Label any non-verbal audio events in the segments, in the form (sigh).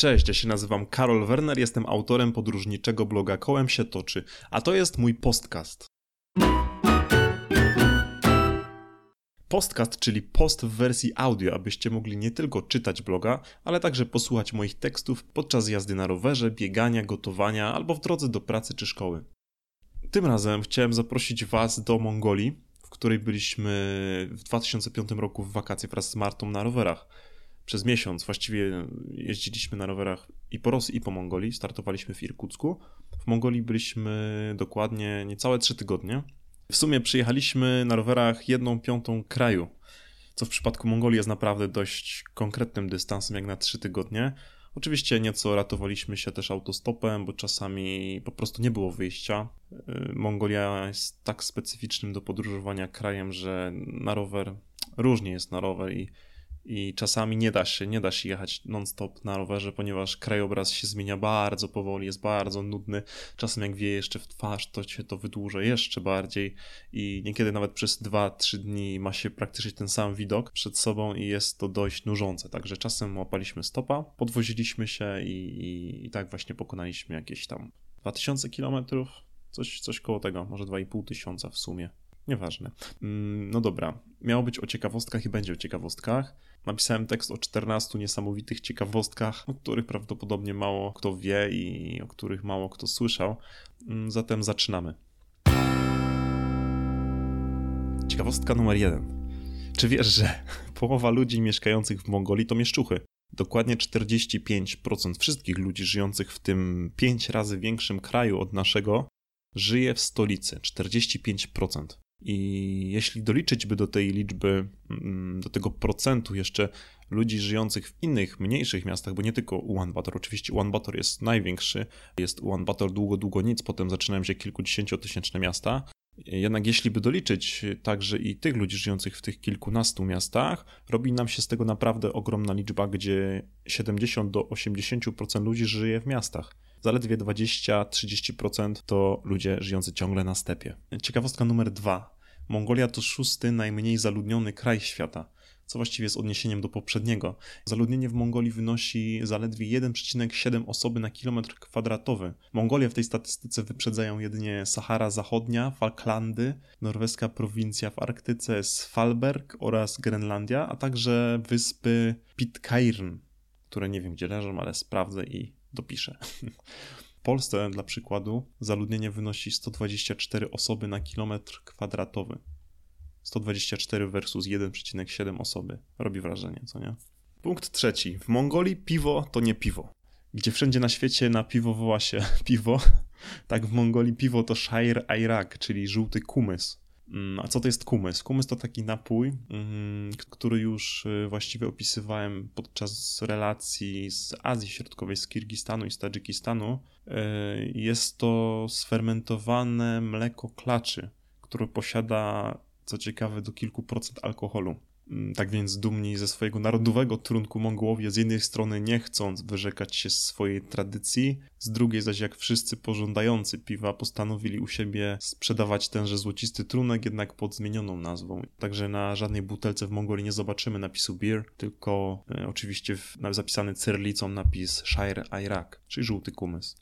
Cześć, ja się nazywam Karol Werner, jestem autorem podróżniczego bloga Kołem się toczy, a to jest mój podcast. Postcast, czyli post w wersji audio, abyście mogli nie tylko czytać bloga, ale także posłuchać moich tekstów podczas jazdy na rowerze, biegania, gotowania albo w drodze do pracy czy szkoły. Tym razem chciałem zaprosić Was do Mongolii, w której byliśmy w 2005 roku w wakacje wraz z Martą na rowerach. Przez miesiąc właściwie jeździliśmy na rowerach i po Rosji, i po Mongolii. Startowaliśmy w Irkucku. W Mongolii byliśmy dokładnie niecałe 3 tygodnie. W sumie przyjechaliśmy na rowerach jedną piątą kraju, co w przypadku Mongolii jest naprawdę dość konkretnym dystansem, jak na 3 tygodnie. Oczywiście nieco ratowaliśmy się też autostopem, bo czasami po prostu nie było wyjścia. Mongolia jest tak specyficznym do podróżowania krajem, że na rower różnie jest na rower i i czasami nie da się, nie da się jechać non-stop na rowerze, ponieważ krajobraz się zmienia bardzo powoli, jest bardzo nudny. Czasem jak wieje jeszcze w twarz, to się to wydłuża jeszcze bardziej i niekiedy nawet przez 2-3 dni ma się praktycznie ten sam widok przed sobą i jest to dość nużące. Także czasem łapaliśmy stopa, podwoziliśmy się i, i, i tak właśnie pokonaliśmy jakieś tam 2000 kilometrów, coś, coś koło tego, może 2,5 tysiąca w sumie. Nieważne. Mm, no dobra, miało być o ciekawostkach i będzie o ciekawostkach. Napisałem tekst o 14 niesamowitych ciekawostkach, o których prawdopodobnie mało kto wie i o których mało kto słyszał. Mm, zatem zaczynamy. Ciekawostka numer jeden. Czy wiesz, że (laughs) połowa ludzi mieszkających w Mongolii to mieszczuchy? Dokładnie 45% wszystkich ludzi żyjących w tym 5 razy większym kraju od naszego żyje w stolicy. 45%. I jeśli doliczyć by do tej liczby, mm, do tego procentu jeszcze ludzi żyjących w innych, mniejszych miastach, bo nie tylko Ulaanbaatar, oczywiście Ulaanbaatar jest największy, jest Ulaanbaatar długo, długo nic, potem zaczynają się kilkudziesięciotysięczne miasta. Jednak jeśli by doliczyć także i tych ludzi żyjących w tych kilkunastu miastach, robi nam się z tego naprawdę ogromna liczba, gdzie 70 do 80% ludzi żyje w miastach zaledwie 20-30% to ludzie żyjący ciągle na stepie. Ciekawostka numer dwa. Mongolia to szósty najmniej zaludniony kraj świata, co właściwie jest odniesieniem do poprzedniego. Zaludnienie w Mongolii wynosi zaledwie 1,7 osoby na kilometr kwadratowy. Mongolia w tej statystyce wyprzedzają jedynie Sahara Zachodnia, Falklandy, norweska prowincja w Arktyce Svalberg oraz Grenlandia, a także wyspy Pitcairn, które nie wiem gdzie leżą, ale sprawdzę i dopiszę. W Polsce, dla przykładu, zaludnienie wynosi 124 osoby na kilometr kwadratowy. 124 versus 1,7 osoby. Robi wrażenie, co nie? Punkt trzeci. W Mongolii piwo to nie piwo. Gdzie wszędzie na świecie na piwo woła się (laughs) piwo, tak w Mongolii piwo to Shair Airak, czyli żółty kumys. Mm, a co to jest kumys? Kumys to taki napój, mm, który już y, właściwie opisywałem podczas relacji z Azji Środkowej, z Kirgistanu i z Tadżykistanu. Y, jest to sfermentowane mleko klaczy, które posiada, co ciekawe, do kilku procent alkoholu. Mm, tak więc dumni ze swojego narodowego trunku Mongołowie z jednej strony nie chcąc wyrzekać się swojej tradycji, z drugiej zaś jak wszyscy pożądający piwa postanowili u siebie sprzedawać tenże złocisty trunek, jednak pod zmienioną nazwą. Także na żadnej butelce w Mongolii nie zobaczymy napisu beer, tylko e, oczywiście w, zapisany cyrlicą napis Shire Airak, czyli żółty kumys.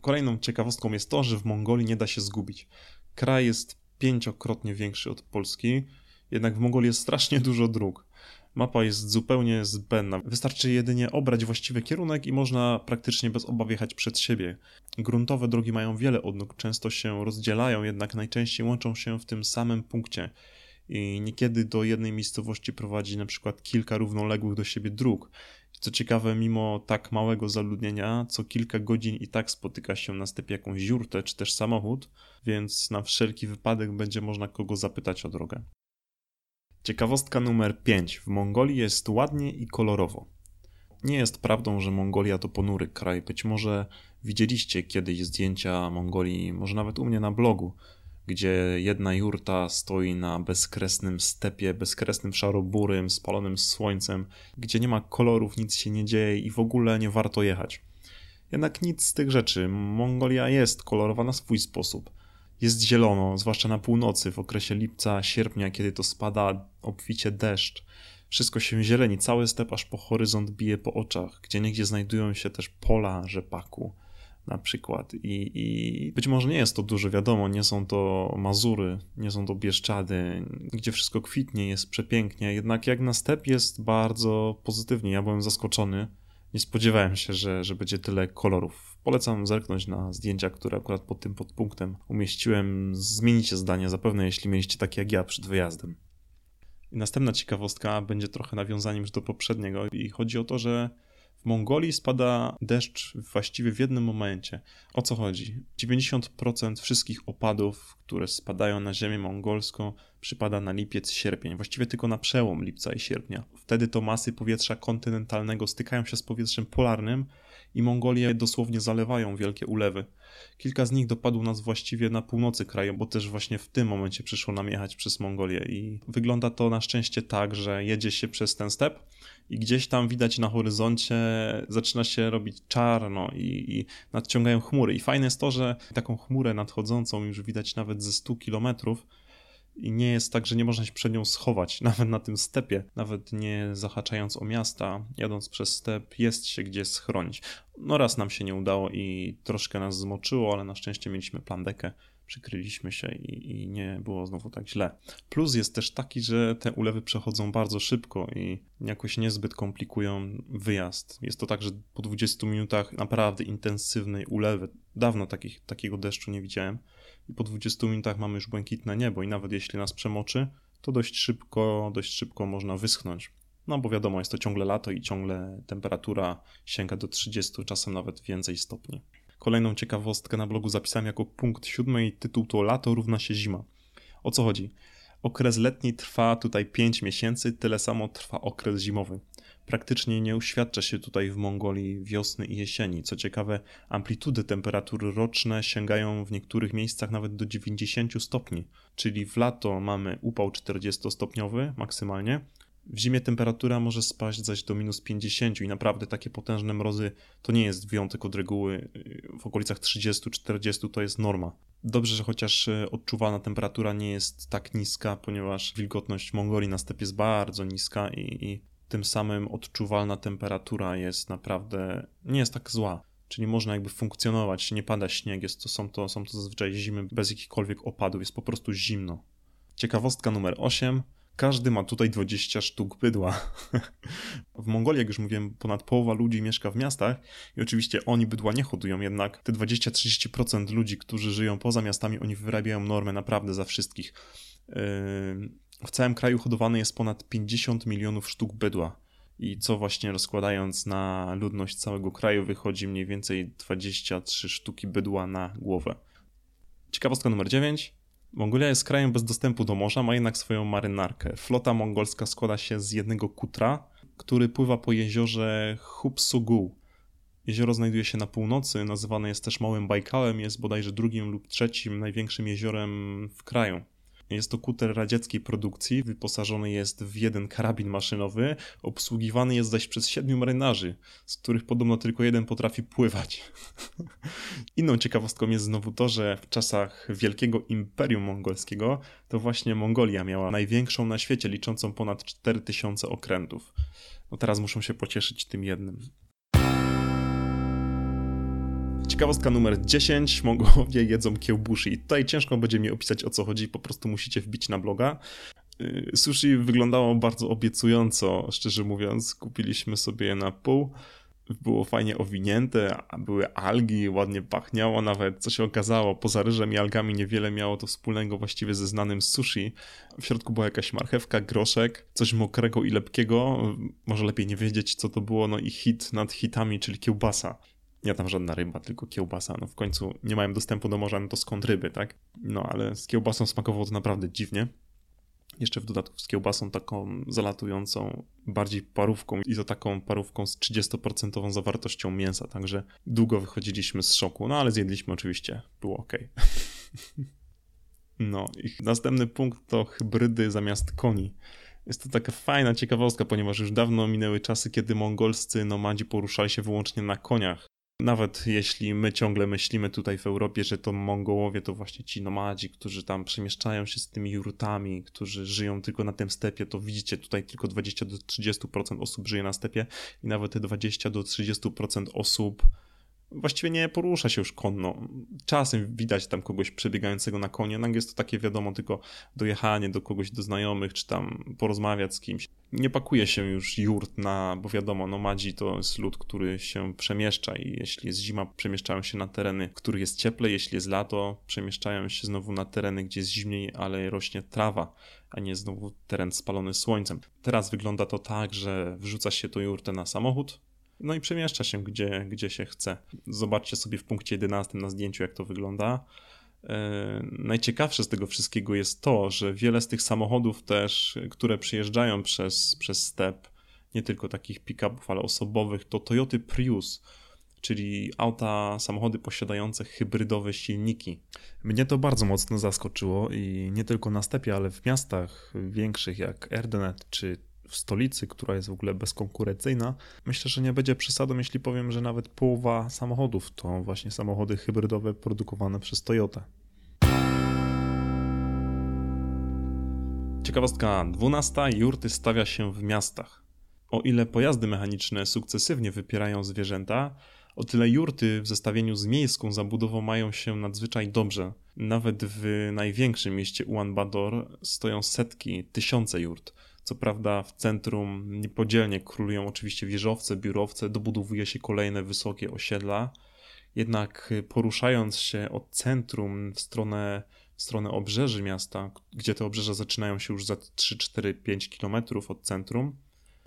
Kolejną ciekawostką jest to, że w Mongolii nie da się zgubić. Kraj jest pięciokrotnie większy od Polski, jednak w Mongolii jest strasznie (laughs) dużo dróg. Mapa jest zupełnie zbędna. Wystarczy jedynie obrać właściwy kierunek i można praktycznie bez obaw jechać przed siebie. Gruntowe drogi mają wiele odnóg, często się rozdzielają, jednak najczęściej łączą się w tym samym punkcie. I niekiedy do jednej miejscowości prowadzi na przykład kilka równoległych do siebie dróg. Co ciekawe, mimo tak małego zaludnienia, co kilka godzin i tak spotyka się na stepie jakąś jurtę czy też samochód, więc na wszelki wypadek będzie można kogo zapytać o drogę. Ciekawostka numer 5. W Mongolii jest ładnie i kolorowo. Nie jest prawdą, że Mongolia to ponury kraj. Być może widzieliście kiedyś zdjęcia Mongolii, może nawet u mnie na blogu, gdzie jedna jurta stoi na bezkresnym stepie, bezkresnym szaroburym, spalonym słońcem, gdzie nie ma kolorów, nic się nie dzieje i w ogóle nie warto jechać. Jednak nic z tych rzeczy. Mongolia jest kolorowa na swój sposób jest zielono, zwłaszcza na północy, w okresie lipca, sierpnia, kiedy to spada obficie deszcz. Wszystko się zieleni, cały step aż po horyzont bije po oczach, gdzie niegdzie znajdują się też pola rzepaku na przykład. I, I być może nie jest to dużo, wiadomo, nie są to Mazury, nie są to Bieszczady, gdzie wszystko kwitnie, jest przepięknie, jednak jak na step jest bardzo pozytywnie. Ja byłem zaskoczony, nie spodziewałem się, że, że będzie tyle kolorów. Polecam zerknąć na zdjęcia, które akurat pod tym podpunktem umieściłem. Zmienicie zdanie zapewne, jeśli mieliście takie jak ja przed wyjazdem. I następna ciekawostka będzie trochę nawiązaniem już do poprzedniego i chodzi o to, że w Mongolii spada deszcz właściwie w jednym momencie. O co chodzi? 90% wszystkich opadów, które spadają na ziemię mongolską, przypada na lipiec, sierpień. Właściwie tylko na przełom lipca i sierpnia. Wtedy to masy powietrza kontynentalnego stykają się z powietrzem polarnym i Mongolię dosłownie zalewają wielkie ulewy. Kilka z nich dopadło nas właściwie na północy kraju, bo też właśnie w tym momencie przyszło nam jechać przez Mongolię i wygląda to na szczęście tak, że jedzie się przez ten step i gdzieś tam widać na horyzoncie zaczyna się robić czarno i, i nadciągają chmury. I fajne jest to, że taką chmurę nadchodzącą już widać nawet ze 100 kilometrów, i nie jest tak, że nie można się przed nią schować, (laughs) nawet na tym stepie, nawet nie zahaczając o miasta, jadąc przez step, jest się gdzie schronić. No raz nam się nie udało i troszkę nas zmoczyło, ale na szczęście mieliśmy plandekę, przykryliśmy się i, i, nie było znowu tak źle. Plus jest też taki, że te ulewy przechodzą bardzo szybko i jakoś niezbyt komplikują wyjazd. Jest to tak, że po 20 minutach naprawdę intensywnej ulewy, dawno takich, takiego deszczu nie widziałem, i po 20 minutach mamy już błękitne niebo i nawet jeśli nas przemoczy, to dość szybko, dość szybko można wyschnąć. No bo wiadomo, jest to ciągle lato i ciągle temperatura sięga do 30, czasem nawet więcej stopni. Kolejną ciekawostkę na blogu zapisałem jako punkt siódmy i tytuł to Lato równa się zima. O co chodzi? Okres letni trwa tutaj 5 miesięcy, tyle samo trwa okres zimowy praktycznie nie uświadcza się tutaj w Mongolii wiosny i jesieni. Co ciekawe, amplitudy temperatur roczne sięgają w niektórych miejscach nawet do 90 stopni, czyli w lato mamy upał 40-stopniowy maksymalnie, w zimie temperatura może spaść zaś do minus 50 i naprawdę takie potężne mrozy to nie jest wyjątek od reguły. W okolicach 30-40 to jest norma. Dobrze, że chociaż odczuwalna temperatura nie jest tak niska, ponieważ wilgotność Mongolii na stepie jest bardzo niska i, i tym samym odczuwalna temperatura jest naprawdę, nie jest tak zła. Czyli można jakby funkcjonować, nie pada śnieg, jest to, są, to, są to zazwyczaj zimy bez jakichkolwiek opadów, jest po prostu zimno. Ciekawostka numer 8. Każdy ma tutaj 20 sztuk bydła. (laughs) w Mongolii, jak już mówiłem, ponad połowa ludzi mieszka w miastach i oczywiście oni bydła nie hodują, jednak te 20-30% ludzi, którzy żyją poza miastami, oni wyrabiają normę naprawdę za wszystkich. Yy w całym kraju hodowane jest ponad 50 milionów sztuk bydła. I co właśnie rozkładając na ludność całego kraju wychodzi mniej więcej 23 sztuki bydła na głowę. Ciekawostka numer 9. Mongolia jest krajem bez dostępu do morza, ma jednak swoją marynarkę. Flota mongolska składa się z jednego kutra, który pływa po jeziorze Hupsugu. Jezioro znajduje się na północy, nazywane jest też Małym Bajkałem, jest bodajże drugim lub trzecim największym jeziorem w kraju. Jest to kuter radzieckiej produkcji, wyposażony jest w jeden karabin maszynowy, obsługiwany jest zaś przez siedmiu marynarzy, z których podobno tylko jeden potrafi pływać. (laughs) Inną ciekawostką jest znowu to, że w czasach Wielkiego Imperium Mongolskiego to właśnie Mongolia miała największą na świecie, liczącą ponad 4000 okrętów. No teraz muszą się pocieszyć tym jednym. Ciekawostka numer 10. Mongołowie jedzą kiełbuszy. I tutaj ciężko będzie mi opisać o co chodzi, po prostu musicie wbić na bloga. Y, sushi wyglądało bardzo obiecująco, szczerze mówiąc. Kupiliśmy sobie je na pół. Było fajnie owinięte, były algi, ładnie pachniało nawet. Co się okazało, poza ryżem i algami niewiele miało to wspólnego właściwie ze znanym sushi. W środku była jakaś marchewka, groszek, coś mokrego i lepkiego. Może lepiej nie wiedzieć, co to było. No i hit nad hitami, czyli kiełbasa nie tam żadna ryba, tylko kiełbasa. No w końcu nie mają dostępu do morza, no to skąd ryby, tak? No ale z kiełbasą smakowało to naprawdę dziwnie. Jeszcze w dodatku z kiełbasą taką zalatującą, bardziej parówką i to taką parówką z 30% zawartością mięsa, także długo wychodziliśmy z szoku, no ale zjedliśmy oczywiście, było ok. (laughs) No i następny punkt to hybrydy zamiast koni. Jest to taka fajna ciekawostka, ponieważ już dawno minęły czasy, kiedy mongolscy nomadzi poruszali się wyłącznie na koniach Nawet jeśli my ciągle myślimy tutaj w Europie, że to Mongołowie to właśnie ci nomadzi, którzy tam przemieszczają się z tymi jurtami, którzy żyją tylko na tym stepie, to widzicie tutaj tylko 20 do 30% osób żyje na stepie i nawet te 20 do 30% osób właściwie nie porusza się już konno. Czasem widać tam kogoś przebiegającego na konie, jednak jest to takie wiadomo, tylko dojechanie do kogoś, do znajomych, czy tam porozmawiać z kimś. Nie pakuje się już jurt na, bo wiadomo, nomadzi to jest lud, który się przemieszcza i jeśli jest zima, przemieszczają się na tereny, w których jest cieplej, jeśli jest lato, przemieszczają się znowu na tereny, gdzie jest zimniej, ale rośnie trawa, a nie znowu teren spalony słońcem. Teraz wygląda to tak, że wrzuca się to jurtę na samochód, no i przemieszcza się gdzie, gdzie się chce. Zobaczcie sobie w punkcie 11 na zdjęciu, jak to wygląda. E, najciekawsze z tego wszystkiego jest to, że wiele z tych samochodów też, które przyjeżdżają przez, przez step, nie tylko takich pick-upów, ale osobowych, to Toyota Prius, czyli auta, samochody posiadające hybrydowe silniki. Mnie to bardzo mocno zaskoczyło i nie tylko na stepie, ale w miastach większych jak Erdenet czy w stolicy, która jest w ogóle bezkonkurencyjna, myślę, że nie będzie przesadą, jeśli powiem, że nawet połowa samochodów to właśnie samochody hybrydowe produkowane przez Toyota. Ciekawostka 12. Jurty stawia się w miastach. O ile pojazdy mechaniczne sukcesywnie wypierają zwierzęta, o tyle jurty w zestawieniu z miejską zabudową mają się nadzwyczaj dobrze. Nawet w największym mieście Ulaanbaatar stoją setki, tysiące jurt. Co prawda w centrum niepodzielnie królują oczywiście wieżowce, biurowce, dobudowuje się kolejne wysokie osiedla. Jednak poruszając się od centrum w stronę, w stronę obrzeży miasta, gdzie te obrzeża zaczynają się już za 3, 4, 5 kilometrów od centrum,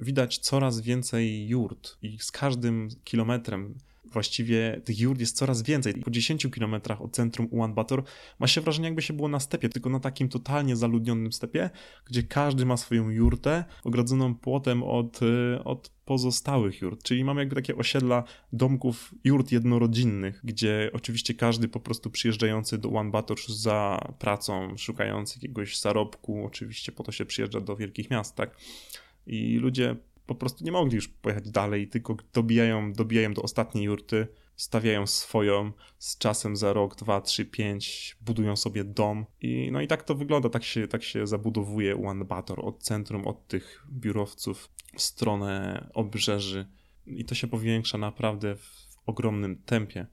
widać coraz więcej jurt i z każdym kilometrem właściwie tych jurt jest coraz więcej. Po 10 kilometrach od centrum Ulaanbaatar ma się wrażenie, jakby się było na stepie, tylko na takim totalnie zaludnionym stepie, gdzie każdy ma swoją jurtę ogrodzoną płotem od, y, od pozostałych jurt. Czyli mamy jakby takie osiedla domków jurt jednorodzinnych, gdzie oczywiście każdy po prostu przyjeżdżający do Ulaanbaatar za pracą, szukający jakiegoś zarobku, oczywiście po to się przyjeżdża do wielkich miast, tak? I ludzie po prostu nie mogli już pojechać dalej, tylko dobijają, dobijają do ostatniej jurty, stawiają swoją, z czasem za rok, dwa, trzy, pięć, budują sobie dom i no i tak to wygląda, tak się, tak się zabudowuje Ulaanbaatar od centrum, od tych biurowców w stronę obrzeży i to się powiększa naprawdę w ogromnym tempie.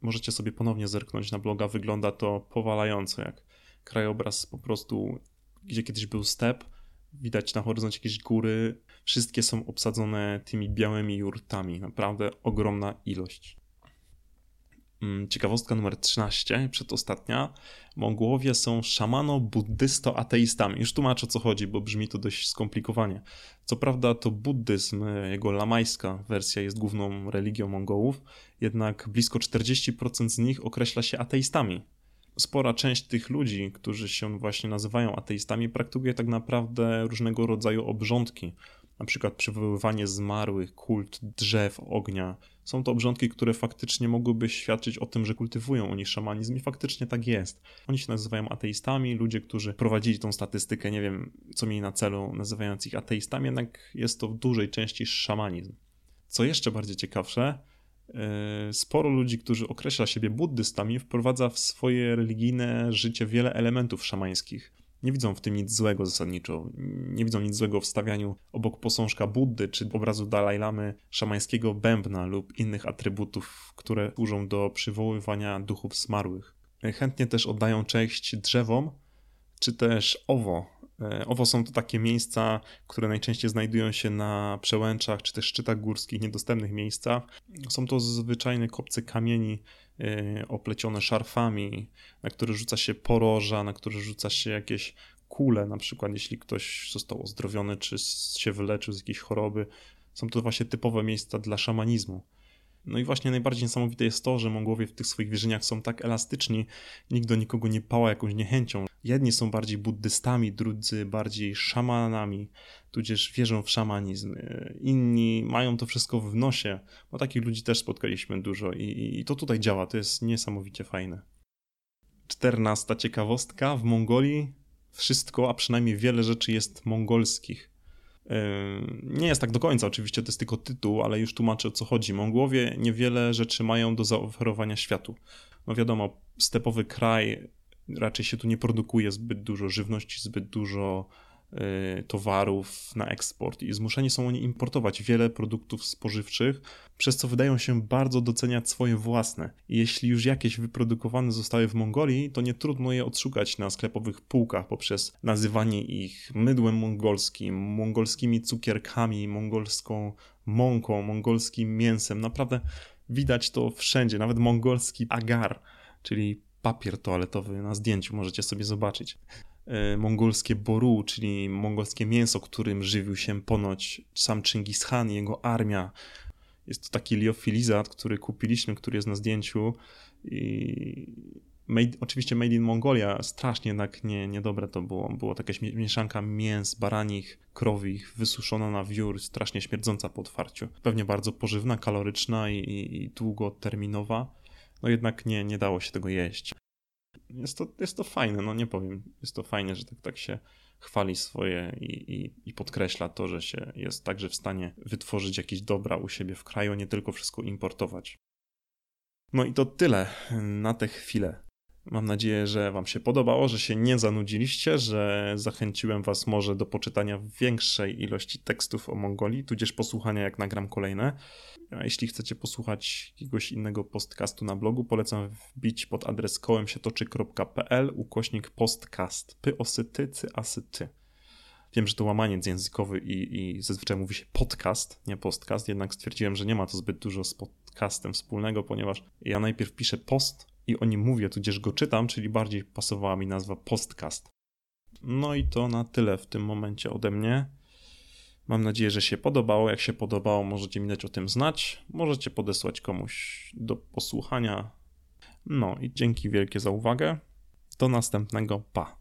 Możecie sobie ponownie zerknąć na bloga, wygląda to powalająco, jak krajobraz po prostu, gdzie kiedyś był step, widać na horyzoncie jakieś góry, Wszystkie są obsadzone tymi białymi jurtami. Naprawdę ogromna ilość. Mm, ciekawostka numer 13, przedostatnia. Mongołowie są szamano-buddysto-ateistami. Już tłumaczę o co chodzi, bo brzmi to dość skomplikowanie. Co prawda to buddyzm, jego lamajska wersja jest główną religią Mongołów, jednak blisko 40% z nich określa się ateistami spora część tych ludzi, którzy się właśnie nazywają ateistami, praktykuje tak naprawdę różnego rodzaju obrządki, na przykład przywoływanie zmarłych, kult drzew, ognia. Są to obrządki, które faktycznie mogłyby świadczyć o tym, że kultywują oni szamanizm i faktycznie tak jest. Oni się nazywają ateistami, ludzie, którzy prowadzili tą statystykę, nie wiem co mieli na celu nazywając ich ateistami, jednak jest to w dużej części szamanizm. Co jeszcze bardziej ciekawsze, e, sporo ludzi, którzy określa siebie buddystami, wprowadza w swoje religijne życie wiele elementów szamańskich nie widzą w tym nic złego zasadniczo. Nie widzą nic złego w stawianiu obok posążka Buddy czy obrazu Dalaj Lamy szamańskiego bębna lub innych atrybutów, które służą do przywoływania duchów zmarłych. Chętnie też oddają cześć drzewom, czy też owo. E, owo są to takie miejsca, które najczęściej znajdują się na przełęczach czy też szczytach górskich, niedostępnych miejscach. Są to zwyczajne kopce kamieni Y, oplecione szarfami, na które rzuca się poroża, na które rzuca się jakieś kule, na przykład jeśli ktoś został ozdrowiony czy się wyleczył z jakiejś choroby. Są to właśnie typowe miejsca dla szamanizmu. No i właśnie najbardziej niesamowite jest to, że Mongołowie w tych swoich wierzeniach są tak elastyczni, nikt do nikogo nie pała jakąś niechęcią. Jedni są bardziej buddystami, drudzy bardziej szamanami, tudzież wierzą w szamanizm. Inni mają to wszystko w nosie, bo takich ludzi też spotkaliśmy dużo i, i to tutaj działa, to jest niesamowicie fajne. Czternasta ciekawostka, w Mongolii wszystko, a przynajmniej wiele rzeczy jest mongolskich. Nie jest tak do końca, oczywiście to jest tylko tytuł, ale już tłumaczę o co chodzi. Mongołowie niewiele rzeczy mają do zaoferowania światu. No wiadomo, stepowy kraj, raczej się tu nie produkuje zbyt dużo żywności, zbyt dużo towarów na eksport i zmuszeni są oni importować wiele produktów spożywczych, przez co wydają się bardzo doceniać swoje własne. I jeśli już jakieś wyprodukowane zostały w Mongolii, to nie trudno je odszukać na sklepowych półkach poprzez nazywanie ich mydłem mongolskim, mongolskimi cukierkami, mongolską mąką, mongolskim mięsem. Naprawdę widać to wszędzie, nawet mongolski agar, czyli papier toaletowy na zdjęciu możecie sobie zobaczyć. E, mongolskie boru, czyli mongolskie mięso, którym żywił się ponoć sam Chingis Khan i jego armia. Jest to taki liofilizat, który kupiliśmy, który jest na zdjęciu i made, oczywiście made in Mongolia, strasznie jednak nie, niedobre to było. Było taka mieszanka mięs, baranich, krowich, wysuszona na wiór, strasznie śmierdząca po otwarciu. Pewnie bardzo pożywna, kaloryczna i, i, i długoterminowa. No jednak nie, nie dało się tego jeść jest to, jest to fajne, no nie powiem, jest to fajne, że tak, tak się chwali swoje i, i, i, podkreśla to, że się jest także w stanie wytworzyć jakieś dobra u siebie w kraju, nie tylko wszystko importować. No i to tyle na tę chwilę. Mam nadzieję, że Wam się podobało, że się nie zanudziliście, że zachęciłem Was może do poczytania większej ilości tekstów o Mongolii, tudzież posłuchania, jak nagram kolejne. A jeśli chcecie posłuchać jakiegoś innego podcastu na blogu, polecam wbić pod adres kołemsietoczy.pl ukośnik postcast. Pyosyty, cyasyty. Wiem, że to łamaniec językowy i, i zazwyczaj mówi się podcast, nie postcast, jednak stwierdziłem, że nie ma to zbyt dużo z podcastem wspólnego, ponieważ ja najpierw piszę post i o nim mówię, tudzież go czytam, czyli bardziej pasowała mi nazwa postcast. No i to na tyle w tym momencie ode mnie. Mam nadzieję, że się podobało. Jak się podobało, możecie mi dać o tym znać. Możecie podesłać komuś do posłuchania. No i dzięki wielkie za uwagę. Do następnego. Pa.